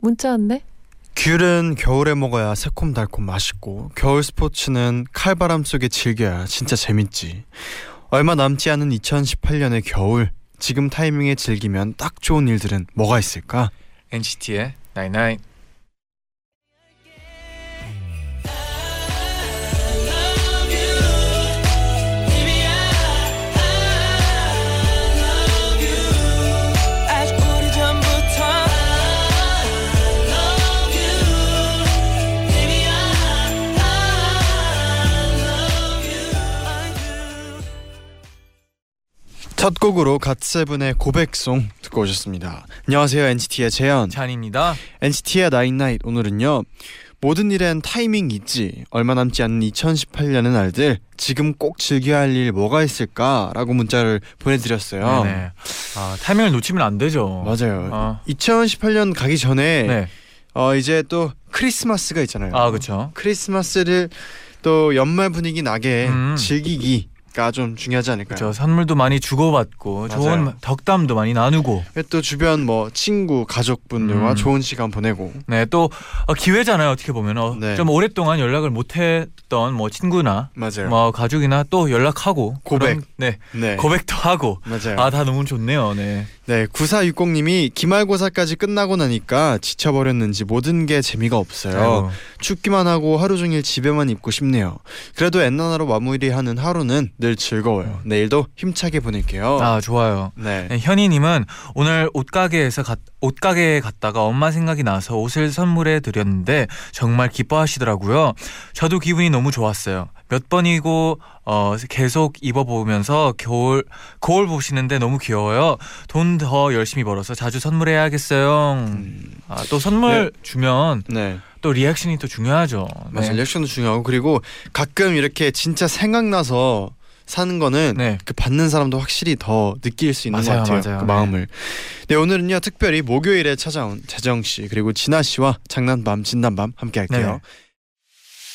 문자 왔네. 귤은 겨울에 먹어야 새콤달콤 맛있고 겨울 스포츠는 칼바람 속에 즐겨야 진짜 재밌지. 얼마 남지 않은 2018년의 겨울 지금 타이밍에 즐기면 딱 좋은 일들은 뭐가 있을까? NCT의 99 첫 곡으로 갓세븐의 고백송 듣고 오셨습니다. 안녕하세요 NCT의 재현. 잔입니다. NCT의 나인나잇 오늘은요. 모든 일엔 타이밍 있지. 얼마 남지 않은 2018년의 날들 지금 꼭 즐겨야 할 일 뭐가 있을까라고 문자를 보내드렸어요. 네네. 아, 타이밍을 놓치면 안 되죠. 맞아요. 어. 2018년 가기 전에 네. 어 이제 또 크리스마스가 있잖아요. 아, 그렇죠. 크리스마스를 또 연말 분위기 나게 음. 즐기기 가좀 중요하지 않을까요? 그렇죠. 선물도 많이 주고받고 맞아요. 좋은 덕담도 많이 나누고 또 주변 뭐 친구 가족분들과 음. 좋은 시간 보내고 네, 또 어, 기회잖아요. 어떻게 보면 어, 네. 좀 오랫동안 연락을 못 했던 뭐 친구나 맞아요. 뭐 가족이나 또 연락하고 고백. 그런, 네. 네. 고백도 하고 맞아요. 아, 다 너무 좋네요. 네. 네, 9460님이 기말고사까지 끝나고 나니까 지쳐버렸는지 모든 게 재미가 없어요. 아이고. 춥기만 하고 하루 종일 집에만 있고 싶네요. 그래도 엔나나로 마무리하는 하루는 늘 즐거워요. 내일도 힘차게 보낼게요. 아, 좋아요. 네. 네, 현희님은 오늘 옷가게에서 갔, 옷가게에 갔다가 엄마 생각이 나서 옷을 선물해 드렸는데 정말 기뻐하시더라고요. 저도 기분이 너무 좋았어요. 몇 번이고 어, 계속 입어보면서 겨울 거울 보시는데 너무 귀여워요. 돈 더 열심히 벌어서 자주 선물해야겠어요. 음, 아, 또 선물 주면 네. 또 리액션이 또 중요하죠. 맞아요. 네. 리액션도 중요하고 그리고 가끔 이렇게 진짜 생각나서 사는 거는 네. 그 받는 사람도 확실히 더 느낄 수 있는 맞아요, 것 같아요. 맞아요. 그 네. 마음을. 네 오늘은요 특별히 목요일에 찾아온 재정 씨 그리고 진아 씨와 장난밤 진단밤 함께 할게요. 네.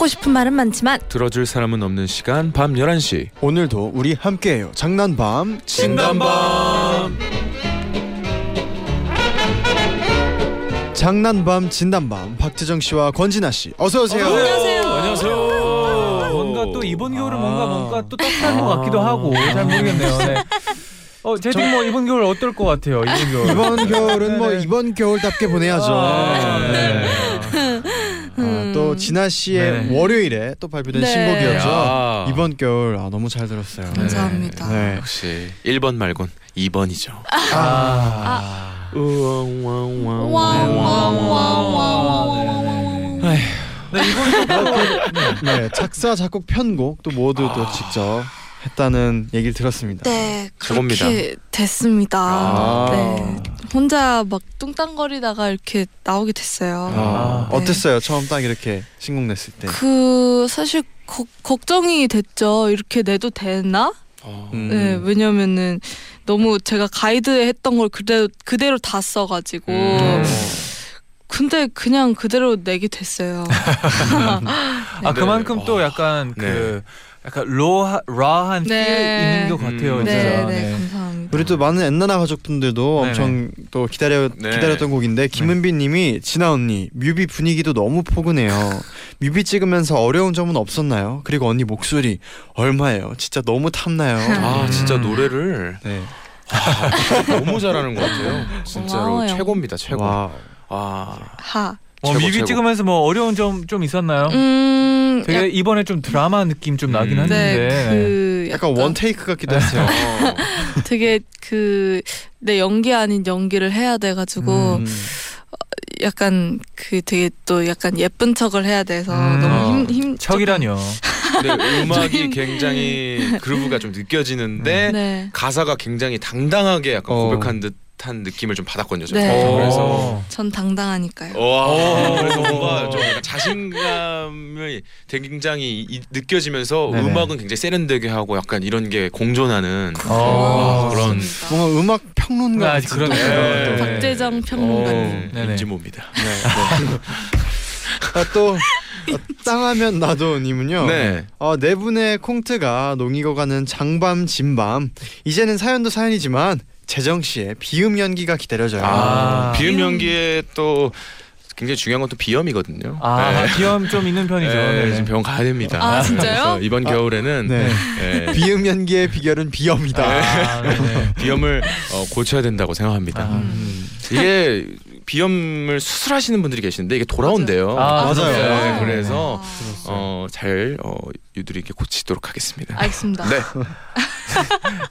하고 싶은 말은 많지만 들어줄 사람은 없는 시간 밤 11시 오늘도 우리 함께해요. 장난밤 진단밤 장난밤 진단밤 박재정 씨와 권진아 씨 어서 오세요. 안녕하세요. 안녕하세요 뭔가 또 이번 겨울은 아. 뭔가 뭔가 또 따뜻한 것 같기도 하고 잘 모르겠네요. 네. 어, 제가 뭐 이번 겨울 어떨 것 같아요. 이번 겨울. 이번 겨울은 뭐. 이번 겨울답게 보내야죠. 아, 네. 아, 또 진아 씨의 네. 월요일에 또 발표된 네. 신곡이었죠. 야. 이번 겨울 아, 너무 잘 들었어요. 감사합니다. 네. 역시 1번 말곤 2번이죠 아. 네, 이번 네, 작사 작곡 편곡 또 모두 또 직접 했다는 얘기를 들었습니다. 네. 그렇게 됐습니다. 아. 네, 혼자 막 뚱땅거리다가 이렇게 나오게 됐어요. 아, 네. 어땠어요? 처음 딱 이렇게 신곡 냈을 때. 그 사실 거- 걱정이 됐죠. 이렇게 내도 되나? 음. 네, 왜냐면은 너무 제가 가이드에 했던 걸 그대로 그대로 다 써가지고. 음. 근데 그냥 그대로 내게 됐어요. 아 그만큼 또 약간 네. 그 약간 로하 라한 네. 필 있는 것 같아요. 음. 진짜. 네, 네, 네. 감사합니다. 우리 또 많은 엔나나 가족분들도 네네. 엄청 또 기다려 네. 기다렸던 곡인데 김은비님이 진아 언니 뮤비 분위기도 너무 포근해요. 뮤비 찍으면서 어려운 점은 없었나요? 그리고 언니 목소리 얼마예요? 진짜 너무 탐나요. 아 진짜 음. 노래를 네. 너무 잘하는 것 같아요. 진짜로 고마워요. 최고입니다. 최고. 와. 와. 하. 어, 뮤비 최고. 찍으면서 뭐 어려운 점 좀 있었나요? 음. 되게 약- 이번에 좀 드라마 느낌 좀 나긴 음. 했는데. 네, 그 약간 원 테이크 같기도 했어요. 되게 그 내 연기 아닌 연기를 해야 돼가지고 음. 약간 그 되게 또 약간 예쁜 척을 해야 돼서 음. 너무 힘, 힘 척이라뇨. 근데 음악이 굉장히 그루브가 좀 느껴지는데 네. 가사가 굉장히 당당하게 약간 어. 고백한 듯 한 느낌을 좀 받았거든요. 네. 그래서 어. 전 당당하니까요. 와 그래서 뭔가 좀 약간 자신감이 굉장히 이- 느껴지면서 네네. 음악은 굉장히 세련되게 하고 약간 이런 게 공존하는 어. 와, 그런 맞습니다. 뭔가 음악 평론가 아, 같은 그러네. 네. 또- 박재정 평론가님. 어, 네네. 임진모입니다. 아, 또 어, 땅하면 나도님은요. 네. 어, 네 분의 콩트가 농익어가는 장밤 진밤. 이제는 사연도 사연이지만 재정 씨의 비음 연기가 기다려져요. 아, 아. 비음. 연기에 또 굉장히 중요한 건 또 비염이거든요. 아, 네. 비염 좀 있는 편이죠. 네, 네. 지금 병원 가야 됩니다. 아, 진짜요? 그래서 이번 아, 겨울에는 네. 네, 비음 연기의 비결은 비염이다. 아, 네네. 비염을 어, 고쳐야 된다고 생각합니다. 아. 음. 이게 비염을 수술하시는 분들이 계시는데 이게 돌아온대요. 아, 맞아요. 네, 아. 그래서 아. 어, 잘 어, 유두리께 고치도록 하겠습니다. 알겠습니다. 네.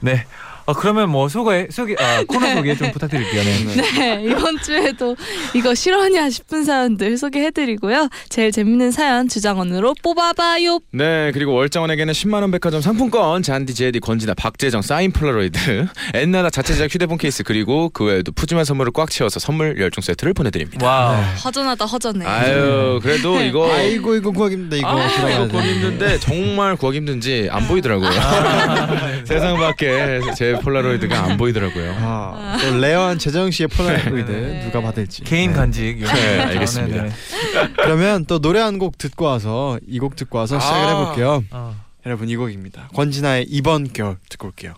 네. 어, 그러면 뭐 소개 소개 아, 코너 소개 좀 부탁드릴게요. 네. 네, 이번 주에도 이거 실화냐 싶은 사연들 소개해드리고요. 제일 재밌는 사연 주장원으로 뽑아봐요. 네 그리고 월장원에게는 10만 원 백화점 상품권 잔디 제디 권진아 박재정 사인 폴라로이드 엔나나 자체 제작 휴대폰 케이스 그리고 그 외에도 푸짐한 선물을 꽉 채워서 선물 열 종 세트를 보내드립니다 wow. 허전하다 허전해. 아유 그래도 이거 아이고 이거 구하기 힘들다 이거 아, 이거 돼. 구하기 힘든데 정말 구하기 힘든지 안 보이더라고요 세상 밖에 제 폴라로이드가 안 보이더라고요 아, 또 rare한 재정 씨의 폴라로이드 네. 누가 받을지. 개인 네. 간직. 네, 알겠습니다. 네, 네. 그러면 또 노래 한 곡 듣고 와서 이 곡 듣고 와서 시작을 아. 해볼게요. 어. 여러분 이 곡입니다. 권진아의 이번 겨울 듣고 올게요.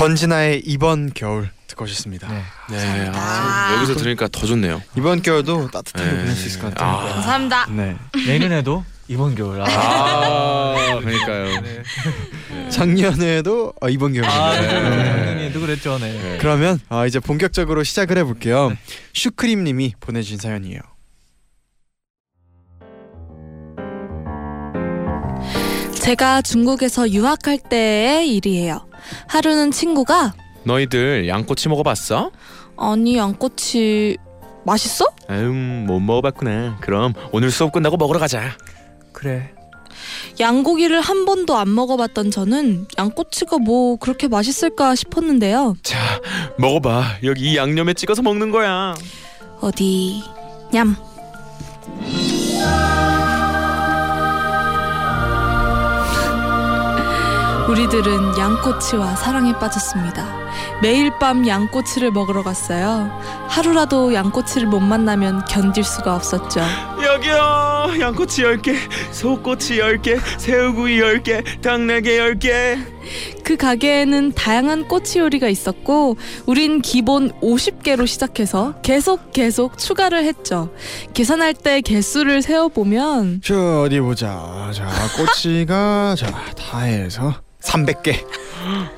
권진아의 이번 겨울 듣고 오셨습니다. 네. 네 아, 여기서 들으니까 더 좋네요 이번 겨울도 따뜻하게 네. 보낼 수 있을 것 같아요. 아. 감사합니다. 네. 내년에도 이번 겨울. 아. 아 그러니까요 네. 작년에도 어, 이번 겨울. 아, 네. 네. 작년에도 그랬죠. 네. 네. 그러면 어, 이제 본격적으로 시작을 해볼게요. 슈크림님이 보내주신 사연이에요. 제가 중국에서 유학할 때의 일이에요. 하루는 친구가 너희들 양꼬치 먹어봤어? 아니 양꼬치 맛있어? 음, 못 먹어봤구나. 그럼 오늘 수업 끝나고 먹으러 가자. 그래. 양고기를 한 번도 안 먹어봤던 저는 양꼬치가 뭐 그렇게 맛있을까 싶었는데요. 자, 먹어봐. 여기 이 양념에 찍어서 먹는 거야. 어디 냠. 우리들은 양꼬치와 사랑에 빠졌습니다. 매일 밤 양꼬치를 먹으러 갔어요. 하루라도 양꼬치를 못 만나면 견딜 수가 없었죠. 여기요. 양꼬치 10개, 소꼬치 10개, 새우구이 10개, 닭날개 10개. 그 가게에는 다양한 꼬치 요리가 있었고 우린 기본 50개로 시작해서 계속 계속 추가를 했죠. 계산할 때 개수를 세어 보면 자 어디 보자. 자 꼬치가 자 다 해서 300개.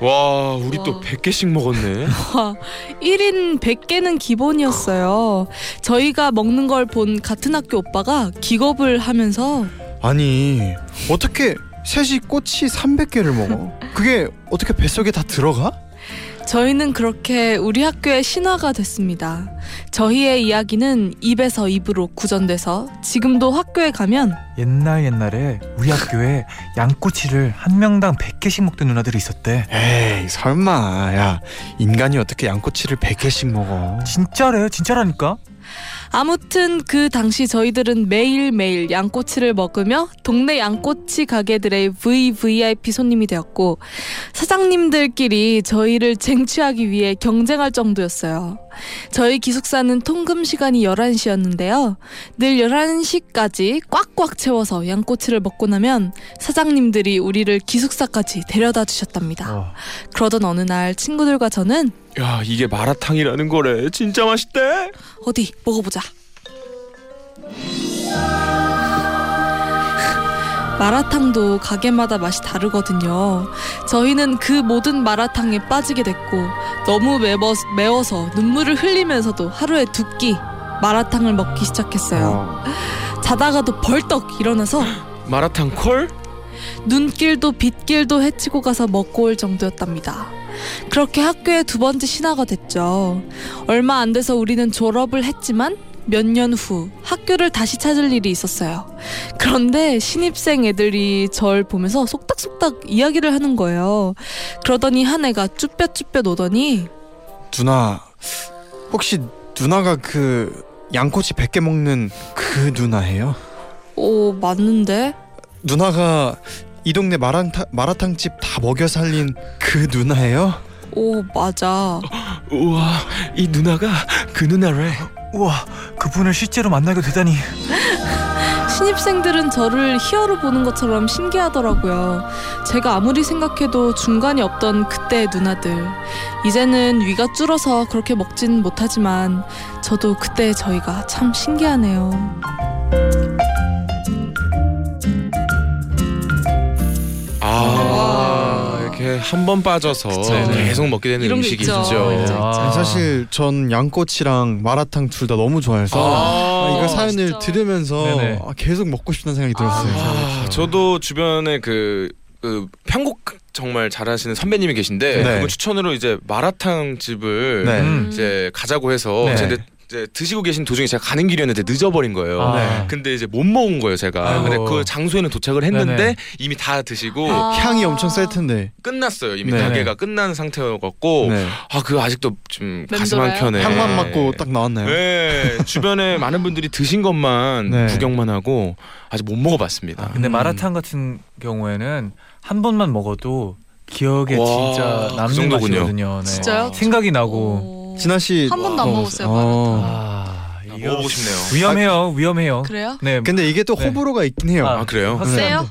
와, 우리 또 와. 100개씩 먹었네. 와, 1인 100개는 기본이었어요. 저희가 먹는 걸 본 같은 학교 오빠가 기겁을 하면서 아니 어떻게 셋이 꼬치 300개를 먹어? 그게 어떻게 뱃속에 다 들어가? 저희는 그렇게 우리 학교의 신화가 됐습니다. 저희의 이야기는 입에서 입으로 구전돼서 지금도 학교에 가면 옛날 옛날에 우리 학교에 양꼬치를 한 명당 100개씩 먹던 누나들이 있었대. 에이 설마 야 인간이 어떻게 양꼬치를 100개씩 먹어? 진짜래, 진짜라니까. 아무튼 그 당시 저희들은 매일매일 양꼬치를 먹으며 동네 양꼬치 가게들의 VVIP 손님이 되었고 사장님들끼리 저희를 쟁취하기 위해 경쟁할 정도였어요. 저희 기숙사는 통금 시간이 11시였는데요. 늘 11시까지 꽉꽉 채워서 양꼬치를 먹고 나면 사장님들이 우리를 기숙사까지 데려다 주셨답니다. 어. 그러던 어느 날 친구들과 저는 야 이게 마라탕이라는 거래. 진짜 맛있대. 어디 먹어보자. 마라탕도 가게마다 맛이 다르거든요. 저희는 그 모든 마라탕에 빠지게 됐고 너무 매워, 매워서 눈물을 흘리면서도 하루에 두 끼 마라탕을 먹기 시작했어요. 자다가도 벌떡 일어나서 마라탕 콜? 눈길도 빗길도 헤치고 가서 먹고 올 정도였답니다. 그렇게 학교에 두 번째 신화가 됐죠. 얼마 안 돼서 우리는 졸업을 했지만 몇 년 후 학교를 다시 찾을 일이 있었어요. 그런데 신입생 애들이 절 보면서 속닥속닥 이야기를 하는 거예요. 그러더니 한 애가 쭈뼛쭈뼛 오더니 누나 혹시 누나가 그 양꼬치 100개 먹는 그 누나예요? 오 맞는데? 누나가 이 동네 마라탕 마라탕집 다 먹여 살린 그 누나예요? 오 맞아. 우와 이 누나가 그 누나래. 우와 그분을 실제로 만나게 되다니. 신입생들은 저를 히어로 보는 것처럼 신기하더라고요. 제가 아무리 생각해도 중간이 없던 그때의 누나들. 이제는 위가 줄어서 그렇게 먹진 못하지만 저도 그때 저희가 참 신기하네요. 아 한 번 빠져서 네네. 계속 먹게 되는 이런 게 음식이 있죠. 있죠. 있죠, 있죠. 아. 사실 전 양꼬치랑 마라탕 둘 다 너무 좋아해서 아, 이거 사연을 진짜. 들으면서 네네. 아, 계속 먹고 싶다는 생각이 들었어요. 아, 저도 주변에 그, 그 편곡 정말 잘하시는 선배님이 계신데 네. 그분 추천으로 이제 마라탕 집을 네. 음. 이제 가자고 해서 네. 근데 이제 드시고 계신 도중에 제가 가는 길이었는데 늦어버린 거예요. 아. 네. 근데 이제 못 먹은 거예요 제가. 아이고. 근데 그 장소에는 도착을 했는데 네네. 이미 다 드시고 아. 향이 엄청 셀 텐데. 끝났어요. 이미 네. 가게가 끝난 상태여갖고 네. 아그 아직도 좀 가슴? 한 켠에 향만 맡고 딱 나왔나요? 네 주변에 많은 분들이 드신 것만 네. 구경만 하고 아직 못 먹어봤습니다. 근데 음. 마라탕 같은 경우에는 한 번만 먹어도 기억에 와, 진짜 그 남는 정도군요. 맛이거든요. 네. 진짜요? 생각이 나고. 오. 진아 씨 한 번도 안 먹었어요? 먹었어요, 어. 아, 아, 이거 먹어보고 싶네요. 위험해요. 위험해요. 그래요? 네. 근데 이게 또 네. 호불호가 있긴 해요. 아, 아 그래요? 확실히 세요?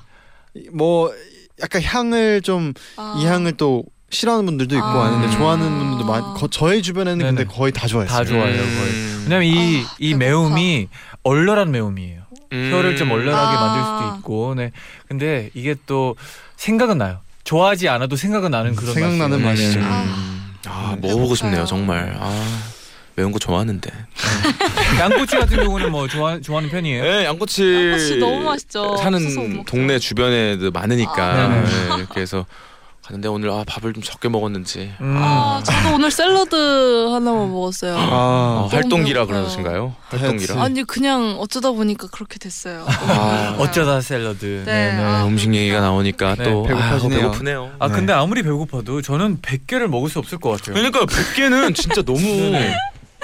뭐 약간 향을 좀 이 아. 향을 또 싫어하는 분들도 있고 아. 아. 는데 좋아하는 분들도 많. 거, 저희 주변에는 근데 네네. 거의 다 좋아했어요. 다 좋아해요. 거의. 음. 왜냐면 이, 아, 이 배고파. 매움이 얼얼한 매움이에요. 음. 혀를 좀 얼얼하게 아. 만들 수도 있고. 네. 근데 이게 또 생각은 나요. 좋아하지 않아도 생각은 나는 그런 생각나는 맛이에요. 맛이죠. 음. 아 먹어보고 싶네요 정말. 아 매운 거 좋아하는데. 네. 양꼬치 같은 경우는 뭐 좋아, 좋아하는 편이에요. 네 양꼬치. 양꼬치 너무 맛있죠. 사는. 동네 주변에도 많으니까 아. 네, 네네. 이렇게 해서 가는데 오늘 아 밥을 좀 적게 먹었는지 음. 아, 저도 오늘 샐러드 하나만 먹었어요. 아, 아, 활동기라 배고파요. 그러신가요? 활동기라. 아니 그냥 어쩌다 보니까 그렇게 됐어요. 아, 어쩌다 샐러드. 네. 네네. 아, 음식 얘기가 나오니까 네, 또 배고파지네요. 아, 배고프네요. 아 네. 근데 아무리 배고파도 저는 100개를 먹을 수 없을 것 같아요. 그러니까 100개는 진짜 너무.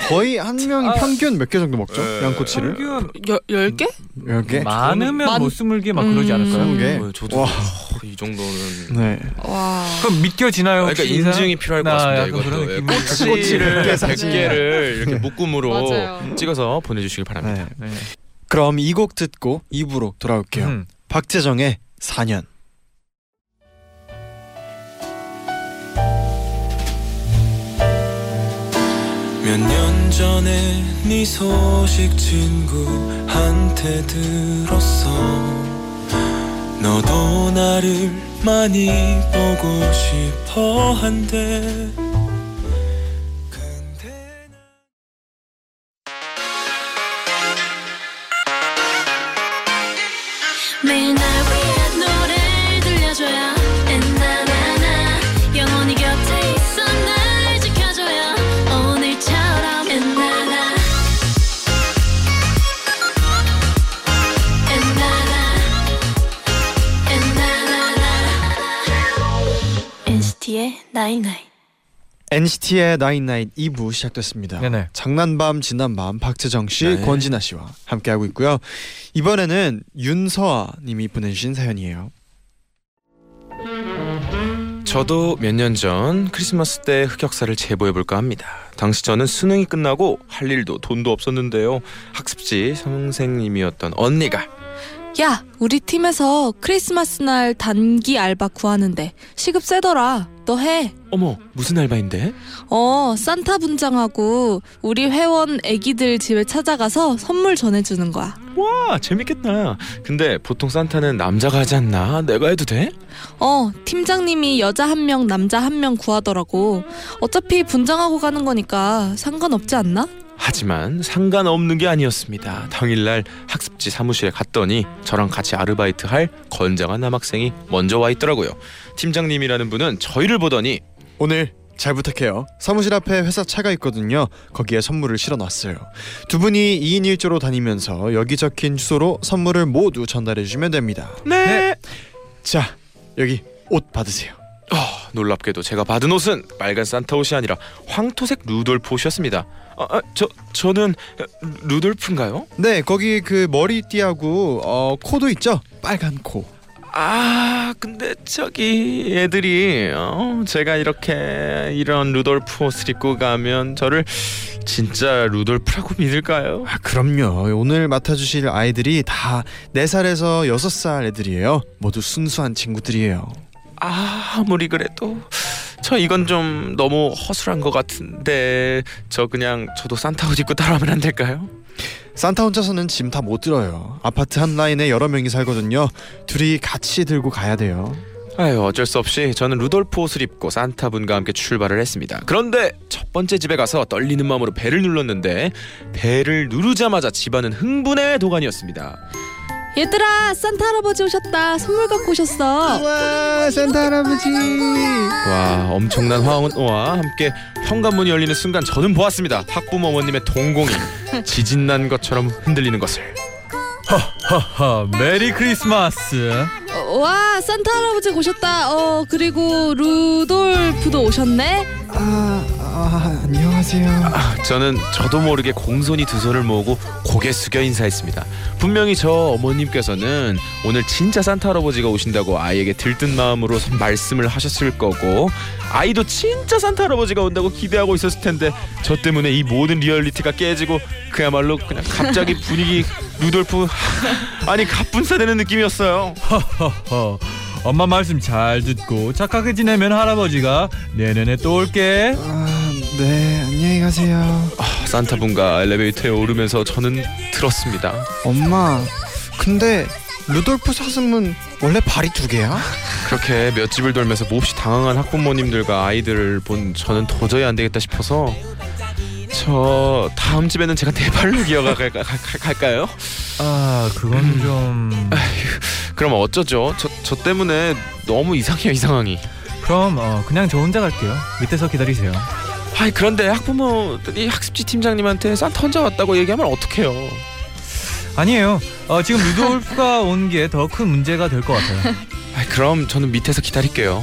거의 한 명이 아. 평균 몇 개 정도 먹죠? 네. 양꼬치를? 평균 열, 열 개? 이렇게? 많으면 만- 뭐 20개 막 그러지 음. 않을까요? 스무 개? 어, 저도 와. 어, 이 정도는 네. 와. 그럼 믿겨지나요? 그러니까 혹시 인증이 필요할 것나 같습니다. 약간 이것도 그런 예, 꼬치를 백개 사진. 100개를 이렇게 묶음으로 맞아요. 찍어서 보내주시길 바랍니다. 네. 네. 그럼 이 곡 듣고 2부로 돌아올게요. 음. 박재정의 4년. 몇 년 전에 네 소식 친구한테 들었어. 너도 나를 많이 보고 싶어 한대 나나나 NCT의 나인나인 2부 시작됐습니다. 네네. 장난밤 지난밤 박재정 씨, 네. 권진아 씨와 함께하고 있고요. 이번에는 윤서아 님이 보내주신 사연이에요. 저도 몇 년 전 크리스마스 때 흑역사를 제보해 볼까 합니다. 당시 저는 수능이 끝나고 할 일도 돈도 없었는데요. 학습지 선생님이었던 언니가 야, 우리 팀에서 크리스마스 날 단기 알바 구하는데 시급 세더라. 너 해. 어머 무슨 알바인데? 어, 산타 분장하고 우리 회원 애기들 집에 찾아가서 선물 전해주는 거야. 와 재밌겠다. 근데 보통 산타는 남자가 하지 않나? 내가 해도 돼? 어, 팀장님이 여자 한 명, 남자 한 명 구하더라고. 어차피 분장하고 가는 거니까 상관없지 않나? 하지만 상관없는 게 아니었습니다. 당일날 학습지 사무실에 갔더니 저랑 같이 아르바이트 할 건장한 남학생이 먼저 와 있더라고요. 팀장님이라는 분은 저희를 보더니 오늘 잘 부탁해요. 사무실 앞에 회사 차가 있거든요. 거기에 선물을 실어 놨어요. 두 분이 2인 1조로 다니면서 여기 적힌 주소로 선물을 모두 전달해 주시면 됩니다. 네. 자, 여기 옷 받으세요. 아, 놀랍게도 제가 받은 옷은 빨간 산타 옷이 아니라 황토색 루돌프 옷이었습니다. 아, 아, 저 저는 루돌프인가요? 네, 거기 그 머리띠하고 어, 코도 있죠? 빨간 코. 아 근데 저기 애들이 어, 제가 이렇게 이런 루돌프 옷을 입고 가면 저를 진짜 루돌프라고 믿을까요? 아, 그럼요. 오늘 맡아주실 아이들이 다 4살에서 6살 애들이에요. 모두 순수한 친구들이에요. 아 아무리 그래도 저 이건 좀 너무 허술한 것 같은데 저 그냥 저도 산타 옷 입고 따라오면 안 될까요? 산타 혼자서는 짐 다 못 들어요. 아파트 한 라인에 여러 명이 살거든요. 둘이 같이 들고 가야 돼요. 아유 어쩔 수 없이 저는 루돌프 옷을 입고 산타 분과 함께 출발을 했습니다. 그런데 첫 번째 집에 가서 떨리는 마음으로 배를 눌렀는데 배를 누르자마자 집안은 흥분의 도가니였습니다. 얘들아, 산타 할아버지 오셨다. 선물 갖고 오셨어. 와, 산타 할아버지. 와 엄청난 화음과 함께 현관문이 열리는 순간 저는 보았습니다. 학부모 어머님의 동공이 지진난 것처럼 흔들리는 것을. 하하 메리 크리스마스. 어, 와, 산타 할아버지 오셨다. 어, 그리고 루돌프도 오셨네. 아, 아 안녕하세요. 아, 저는 저도 모르게 공손히 두 손을 모으고 고개 숙여 인사했습니다. 분명히 저 어머님께서는 오늘 진짜 산타 할아버지가 오신다고 아이에게 들뜬 마음으로 말씀을 하셨을 거고 아이도 진짜 산타 할아버지가 온다고 기대하고 있었을 텐데 저 때문에 이 모든 리얼리티가 깨지고 그야말로 그냥 갑자기 분위기 루돌프 아니 갑분싸되는 느낌이었어요. 허허. 엄마 말씀 잘 듣고 착하게 지내면 할아버지가 내년에 또 올게. 아, 네, 안녕히 가세요. 아, 산타분과 엘리베이터에 오르면서 저는 들었습니다. 엄마, 근데 루돌프 사슴은 원래 발이 두 개야? 그렇게 몇 집을 돌면서 몹시 당황한 학부모님들과 아이들을 본 저는 도저히 안 되겠다 싶어서 저 다음 집에는 제가 네 발로 기어갈까요? 아 그건 좀. 그럼 어쩌죠? 저, 저 때문에 너무 이상해요 이 상황이. 그럼 어, 그냥 저 혼자 갈게요. 밑에서 기다리세요. 아이 그런데 학부모들이 학습지 팀장님한테 산타 혼자 왔다고 얘기하면 어떡해요? 아니에요. 어, 지금 루돌프가 온 게 더 큰 문제가 될 것 같아요. 아이 그럼 저는 밑에서 기다릴게요.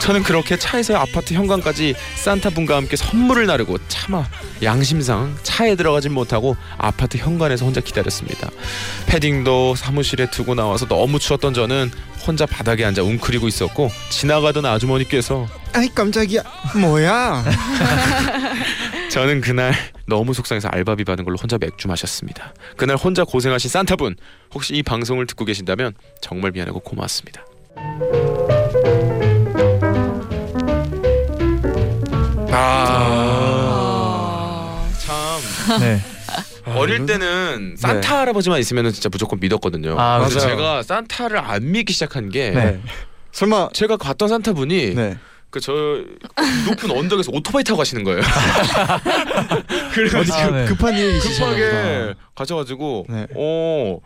저는 그렇게 차에서 아파트 현관까지 산타 분과 함께 선물을 나르고 차마 양심상 차에 들어가진 못하고 아파트 현관에서 혼자 기다렸습니다. 패딩도 사무실에 두고 나와서 너무 추웠던 저는 혼자 바닥에 앉아 웅크리고 있었고 지나가던 아주머니께서 아이 깜짝이야. 뭐야? 저는 그날 너무 속상해서 알바비 받은 걸로 혼자 맥주 마셨습니다. 그날 혼자 고생하신 산타분 혹시 이 방송을 듣고 계신다면 정말 미안하고 고맙습니다. 아, 참 네. 어릴 때는 산타 할아버지만 있으면 진짜 무조건 믿었거든요. 아, 그래서 맞아요. 제가 산타를 안 믿기 시작한 게 네. 설마 제가 갔던 산타 분이 네. 그 저 높은 언덕에서 오토바이 타고 가시는 거예요. 그래가지고 아, 네. 급한 일 있으셨나 급하게 보다. 가셔가지고 네. 어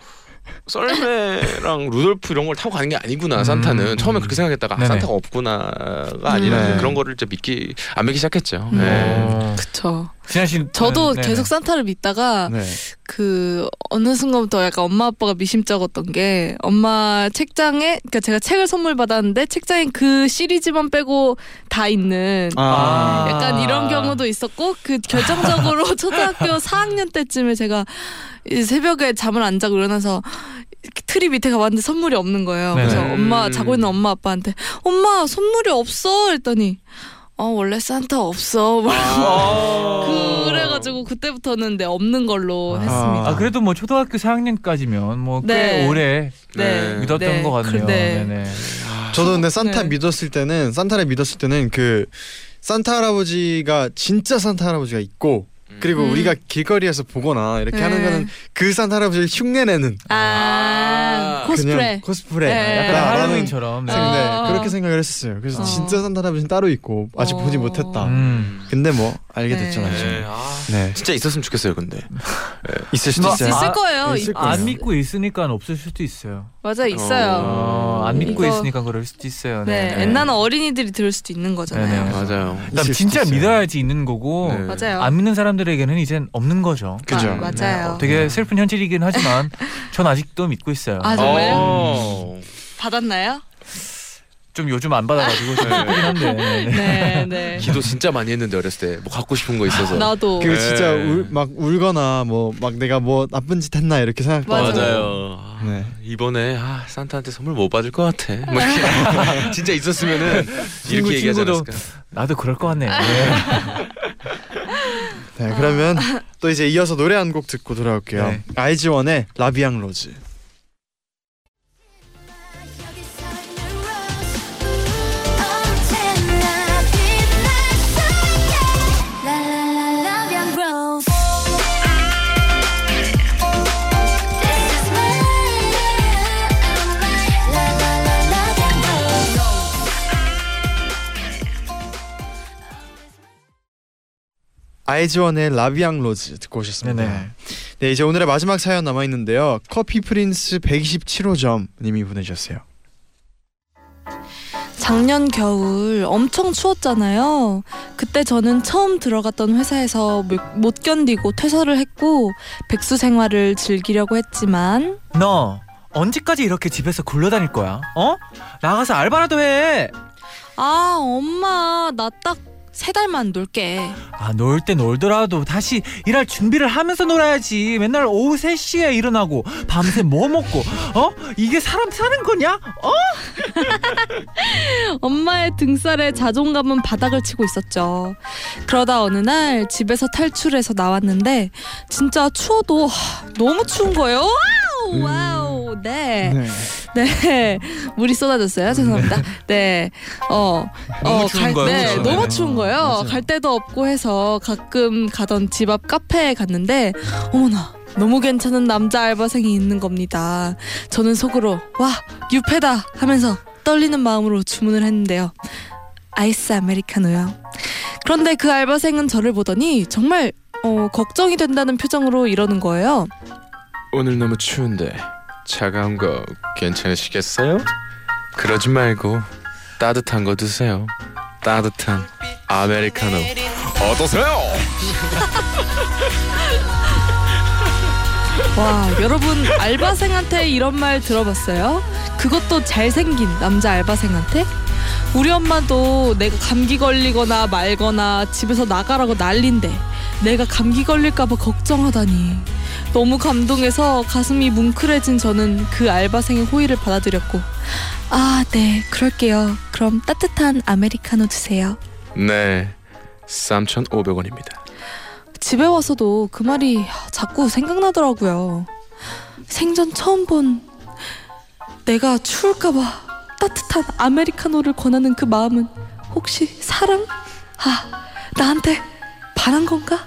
썰매랑 루돌프 이런 걸 타고 가는 게 아니구나 산타는 음. 처음에 그렇게 생각했다가 아, 네네. 산타가 없구나가 아니라 네. 그런 거를 이제 믿기 안 믿기 시작했죠. 음. 네. 어, 그쵸. 진아 씨 저도 네, 계속 네. 산타를 믿다가 네. 그 어느 순간부터 약간 엄마 아빠가 미심쩍었던 게 엄마 책장에 그러니까 제가 책을 선물 받았는데 책장에 그 시리즈만 빼고 다 있는 아. 약간 이런 경우도 있었고 그 결정적으로 초등학교 4학년 때쯤에 제가 이제 새벽에 잠을 안 자고 일어나서 트리 밑에 가봤는데 선물이 없는 거예요. 네네. 그래서 엄마 음. 자고 있는 엄마 아빠한테 엄마 선물이 없어 했더니 어 원래 산타 없어 막 아. 그래가지고 그때부터는 네 없는 걸로 아. 했습니다. 아 그래도 뭐 초등학교 4학년까지면 뭐 꽤 네. 오래 네. 믿었던 네. 것 같네요. 그- 네. 네네. 저도 근데 산타 네. 믿었을 때는 산타를 믿었을 때는 그 산타 할아버지가 진짜 산타 할아버지가 있고 그리고 음. 우리가 길거리에서 보거나 이렇게 네. 하는 거는 그 산타 할아버지를 흉내내는 아, 코스프레. 그냥 코스프레 네. 약간 할로윈처럼. 네. 어. 네, 그렇게 생각을 했었어요. 그래서 어. 진짜 산타 할아버지는 따로 있고 아직 어. 보지 못했다. 음. 근데 뭐 알게 네. 됐죠 나중에. 네. 아, 네. 진짜 있었으면 좋겠어요, 근데. 있을 수도 뭐, 있어요. 있을 아, 거예요. 있을 이- 거예요. 안 믿고 있으니까 없을 수도 있어요. 맞아 있어요. 어, 안 믿고 이거- 있으니까 그럴 수도 있어요. 네, 네. 옛날은 어린이들이 들을 수도 있는 거잖아요. 네네. 맞아요. 그러니까 있을 진짜 있어요. 믿어야지 있는 거고 네. 맞아요. 안 믿는 사람들에게는 이젠 없는 거죠. 그죠. 아, 맞아요. 네, 되게 슬픈 현실이긴 하지만 전 아직도 믿고 있어요. 아, 정말요? 어. 받았나요? 좀 요즘 안 받아가지고 좀 슬프긴 한데. 네, 네. 네, 네. 기도 진짜 많이 했는데 어렸을 때 뭐 갖고 싶은 거 있어서. 나도. 그 네. 진짜 울, 막 울거나 뭐 막 내가 뭐 나쁜 짓 했나 이렇게 생각도 맞아요. 맞아요. 아, 네. 이번에 아, 산타한테 선물 못 받을 것 같아. 뭐 이렇게 진짜 있었으면은 친구, 이렇게 얘기하지 않았을까. 나도 그럴 것 같네. 네. 네, 그러면 또 이제 이어서 노래 한 곡 듣고 돌아올게요. 네. 아이즈원의 라비앙 로즈. 아이즈원의 La Vie en Rose 듣고 오셨습니다. 네네. 네, 이제 오늘의 마지막 사연 남아 있는데요. 커피 프린스 127호점 님이 보내주셨어요. 작년 겨울 엄청 추웠잖아요. 그때 저는 처음 들어갔던 회사에서 못- 못 견디고 퇴사를 했고 백수 생활을 즐기려고 했지만 너 언제까지 이렇게 집에서 굴러다닐 거야? 어? 나가서 알바라도 해. 아 엄마 나 딱 세 달만 놀게. 아, 놀 때 놀더라도 다시 일할 준비를 하면서 놀아야지. 맨날 오후 3시에 일어나고 밤새 뭐 먹고 어? 이게 사람 사는 거냐? 어? 엄마의 등살에 자존감은 바닥을 치고 있었죠. 그러다 어느 날 집에서 탈출해서 나왔는데 진짜 추워도 하, 너무 추운 거예요. wow, wow, 네, 네. 네, 물이 쏟아졌어요. 죄송합니다. 네, 어, 너무 어, 추운 갈- 네, 그죠? 너무 네. 추운 거예요. 맞아요. 갈 데도 없고 해서 가끔 가던 집 앞 카페에 갔는데 어머나. 너무 괜찮은 남자 알바생이 있는 겁니다. 저는 속으로 와 유패다 하면서 떨리는 마음으로 주문을 했는데요. 아이스 아메리카노요. 그런데 그 알바생은 저를 보더니 정말 어, 걱정이 된다는 표정으로 이러는 거예요. 오늘 너무 추운데 차가운 거 괜찮으시겠어요? 그러지 말고 따뜻한 거 드세요. 따뜻한 아메리카노 어떠세요? 와 여러분 알바생한테 이런 말 들어봤어요? 그것도 잘생긴 남자 알바생한테? 우리 엄마도 내가 감기 걸리거나 말거나 집에서 나가라고 난린데 내가 감기 걸릴까봐 걱정하다니 너무 감동해서 가슴이 뭉클해진 저는 그 알바생의 호의를 받아들였고 아 네 그럴게요 그럼 따뜻한 아메리카노 주세요 네 3,500원입니다. 집에 와서도 그 말이 자꾸 생각나더라고요. 생전 처음 본 내가 추울까봐 따뜻한 아메리카노를 권하는 그 마음은 혹시 사랑? 아, 나한테 반한 건가?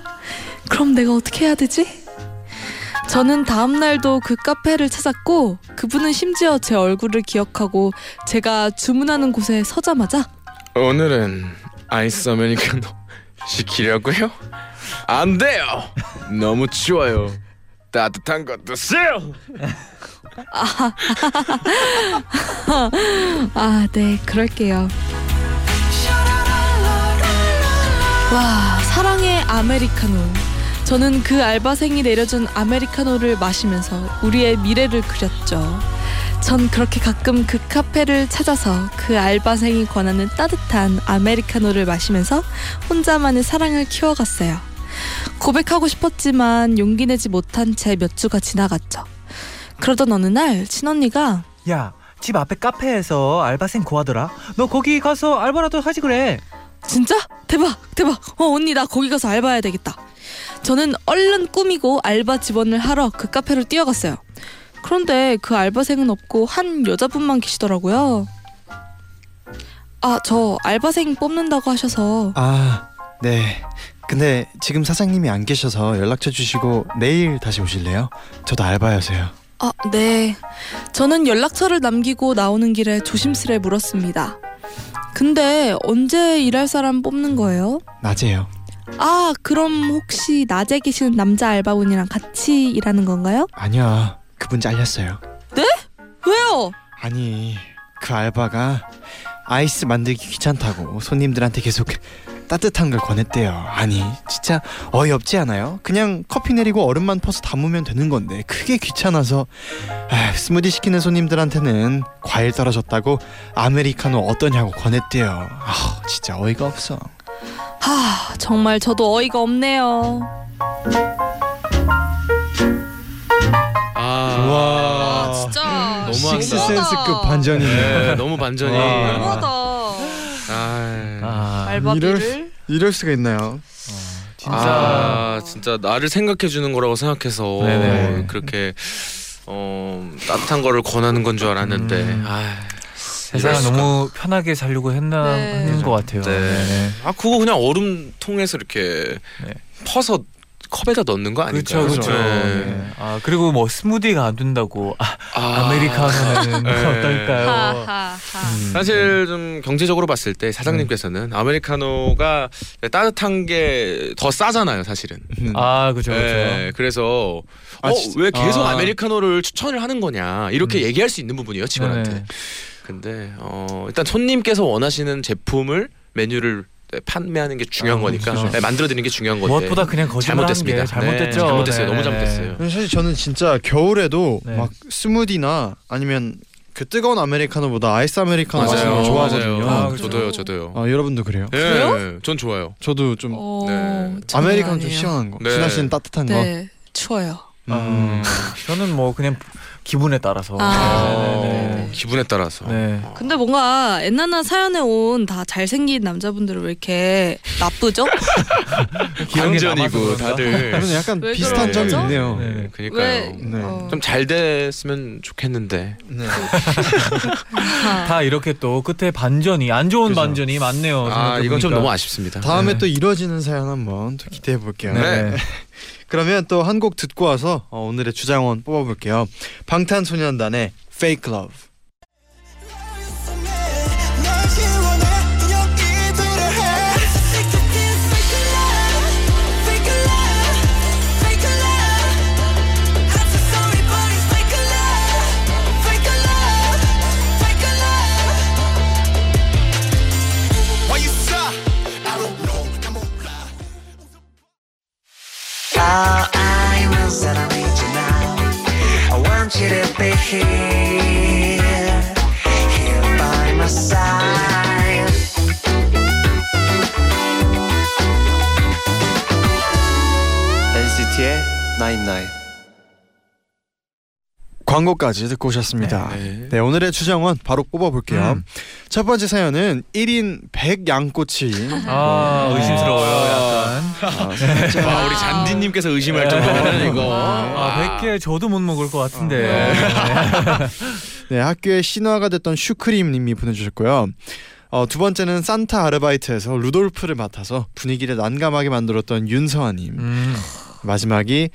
그럼 내가 어떻게 해야 되지? 저는 다음 날도 그 카페를 찾았고 그분은 심지어 제 얼굴을 기억하고 제가 주문하는 곳에 서자마자 오늘은 아이스 아메리카노 시키려고요? 안 돼요. 너무 추워요. 따뜻한 거 드세요. 아, 네, 그럴게요. 와, 사랑의 아메리카노. 저는 그 알바생이 내려준 아메리카노를 마시면서 우리의 미래를 그렸죠. 전 그렇게 가끔 그 카페를 찾아서 그 알바생이 권하는 따뜻한 아메리카노를 마시면서 혼자만의 사랑을 키워갔어요. 고백하고 싶었지만 용기 내지 못한 채 몇 주가 지나갔죠. 그러던 어느 날 친언니가 야, 집 앞에 카페에서 알바생 구하더라. 너 거기 가서 알바라도 하지 그래. 진짜? 대박 대박 어 언니 나 거기 가서 알바해야 되겠다 저는 얼른 꾸미고 알바 지원을 하러 그 카페로 뛰어갔어요 그런데 그 알바생은 없고 한 여자분만 계시더라고요 아 저 알바생 뽑는다고 하셔서 아, 네. 근데 지금 사장님이 안 계셔서 연락처 주시고 내일 다시 오실래요? 저도 알바여서요. 아 네 저는 연락처를 남기고 나오는 길에 조심스레 물었습니다 근데 언제 일할 사람 뽑는 거예요? 낮에요. 아 그럼 혹시 낮에 계시는 남자 알바분이랑 같이 일하는 건가요? 아니요. 그분 잘렸어요. 왜요? 아니, 그 알바가 아이스 만들기 귀찮다고 손님들한테 계속 따뜻한 걸 권했대요. 아니, 진짜 어이없지 않아요? 그냥 커피 내리고 얼음만 퍼서 담으면 되는 건데 그게 귀찮아서 아, 스무디 시키는 손님들한테는 과일 떨어졌다고 아메리카노 어떠냐고 권했대요. 아, 진짜 어이가 없어. 하, 정말 저도 어이가 없네요. 아, 와. 진짜 너무한다. 식스센스급 반전이네. 네, 너무 반전이. 와. 너무하다. 아, 아, 알바비를 이럴 수가 있나요? 진짜 아, 진짜 나를 생각해 주는 거라고 생각해서 네네. 그렇게 어, 따뜻한 거를 권하는 건 줄 알았는데 음. 아, 세상을. 너무 편하게 살려고 했나 네. 하는 것 같아요. 네. 네. 아 그거 그냥 얼음 통에서 이렇게 네. 퍼서 컵에다 넣는 거 아닌가요? 그렇죠, 그렇죠. 네. 네. 아 그리고 뭐 스무디가 안 된다고 아, 아, 아메리카노는 네. 어떨까요? 하하하. 음. 사실 좀 경제적으로 봤을 때 사장님께서는 아메리카노가 따뜻한 게 더 싸잖아요, 사실은. 아 그렇죠, 그렇죠. 네, 그래서 아, 어? 왜 계속 아. 아. 메리카노를 추천을 하는 거냐 이렇게 음. 얘기할 수 있는 부분이에요 직원한테. 근데 어, 일단 손님께서 원하시는 제품을 메뉴를 네, 판매하는 게 중요한 아, 거니까 그렇죠. 네, 만들어 드리는 게 중요한 건데 무엇보다 그냥 잘못됐습니다. 잘못됐죠. 네, 잘못됐어요. 네, 너무 네, 잘못됐어요. 네. 사실 저는 진짜 겨울에도 네. 막 스무디나 아니면 그 뜨거운 아메리카노보다 아이스 아메리카노 마시는 걸 맞아요. 좋아하거든요. 맞아요. 아, 그렇죠. 저도요, 저도요. 아, 여러분도 그래요? 네, 그래요? 전 좋아요. 저도 좀 어, 네. 아메리카노 좀. 시원한 거. 네. 진아 씨는 따뜻한 거. 네, 추워요. 아, 음. 저는 뭐 그냥 기분에 따라서. 아. 어, 네, 기분에 따라서. 네, 네. 근데 뭔가 엔나나 사연에 온 다 잘생긴 남자분들은 왜 이렇게 나쁘죠? 그런가? 다들. 그래서 약간 왜 비슷한 점이 그러죠? 있네요. 네. 왜? 그니까요. 네. 어. 좀잘 됐으면 좋겠는데. 네. 아, 다 이렇게 또 끝에 반전이 안 좋은 그죠. 반전이 많네요. 아 이건 좀. 너무 아쉽습니다. 다음에 네. 또 이뤄지는 사연 한번 또 기대해 볼게요. 네. 그러면 또 한 곡 듣고 와서 어, 오늘의 주장원 뽑아볼게요. 방탄소년단의 Fake Love. All I is that I need you now. I want you to be here, here by my side. NCT의 Nine Nine. 광고까지 듣고 오셨습니다. 네. 네, 오늘의 추정원 바로 뽑아볼게요. 음. 첫 번째 사연은 1인 100 양꼬치. 아 의심스러워요, 약간. 아, 와 우리 잔디님께서 의심할 정도면 이거. 아, 100개 저도 못 먹을 것 같은데. 네, 학교에 신화가 됐던 슈크림님이 보내주셨고요. 어, 두 번째는 산타 아르바이트에서 루돌프를 맡아서 분위기를 난감하게 만들었던 윤서아님. 음. 마지막이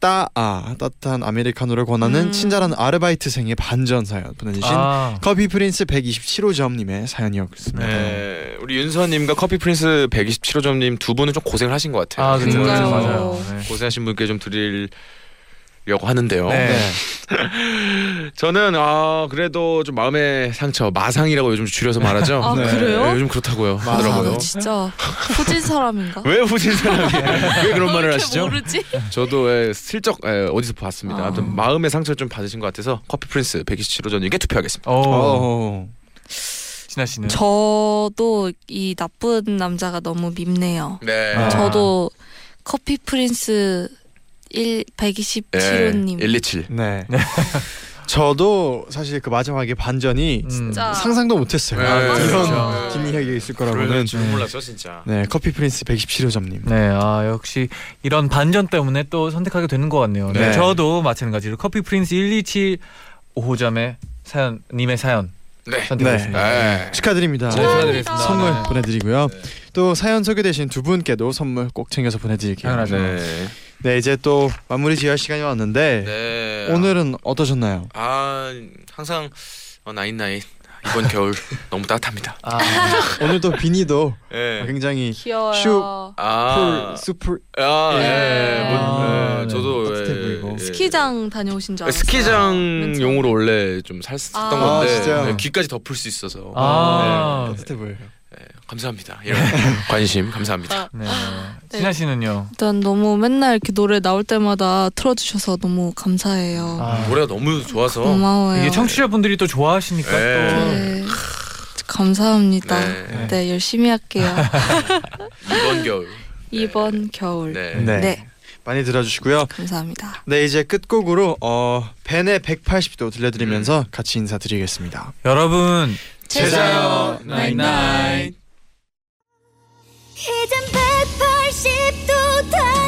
따아 따뜻한 아메리카노를 권하는 음. 친절한 아르바이트생의 반전 사연 보내주신 아, 커피 프린스 127호점님의 사연이었습니다. 네, 우리 윤서님과 커피 프린스 127호점님 두 분은 좀 고생을 하신 것 같아요. 아, 그렇죠, 맞아요. 네. 고생하신 분께 좀 드리려고 드리려고 하는데요. 네. 저는 아 그래도 좀 마음의 상처 마상이라고 요즘 줄여서 말하죠. 아 네. 그래요? 네, 요즘 그렇다고요. 아, 하더라고요. 나 진짜 후진 사람인가? 왜 후진 사람이 왜 그런 말을 이렇게 하시죠? 모르지? 저도 예, 슬쩍 예, 어디서 봤습니다. 아. 아무튼 마음의 상처를 좀 받으신 것 같아서 커피 프린스 127호전님께 투표하겠습니다. 어, 어. 진아 씨는 저도 이 나쁜 남자가 너무 밉네요. 네. 아. 저도 커피 프린스 1 127호님 127. 네. 저도 사실 그 마지막에 반전이 음. 진짜 상상도 못했어요. 네, 이런 그렇죠. 뒷이야기가 있을 거라고는. 그럴 줄 몰랐어 진짜. 네, 커피 프린스 117호점님. 네, 아 역시 이런 반전 때문에 또 선택하게 되는 것 같네요. 네. 네. 저도 마찬가지로 커피 프린스 127호점의 사연 님의 사연 네. 선택했습니다. 네. 축하드립니다. 네, 축하드리겠습니다. 선물 네. 보내드리고요. 네. 또 사연 소개되신 두 분께도 선물 꼭 챙겨서 보내드릴게요. 당연하죠. 네. 네, 이제 또 마무리 지어할 시간이 왔는데 네. 오늘은 어떠셨나요? 아 항상 어, 나인 나인 이번 겨울 너무 따뜻합니다. 아, 오늘도 비니도 네. 굉장히 귀여워요. 슈- 아, 풀 수풀 아, 네. 네. 뭐, 아, 네. 네. 저도 예. 예. 스키장 다녀오신 줄 예, 알았어요. 스키장 용으로 원래 좀 아. 건데 아, 진짜요? 네, 귀까지 덮을 수 있어서 아. 네. 따뜻해 보여요. 네, 감사합니다. 이런 관심 감사합니다. 네. 네. 진아 씨는요? 일단 너무 맨날 이렇게 노래 나올 때마다 틀어주셔서 너무 감사해요. 아, 노래가 너무 좋아서 고마워요. 이게 청취자분들이 또 좋아하시니까 네. 또 네. 감사합니다. 네. 네. 열심히 할게요. 이번 겨울 이번 겨울. 네. 네. 네. 많이 들어주시고요. 감사합니다. 네, 이제 끝곡으로 어 벤의 180도 들려드리면서 같이 인사드리겠습니다. 여러분 제자요, 나잇나잇 해전 180도 다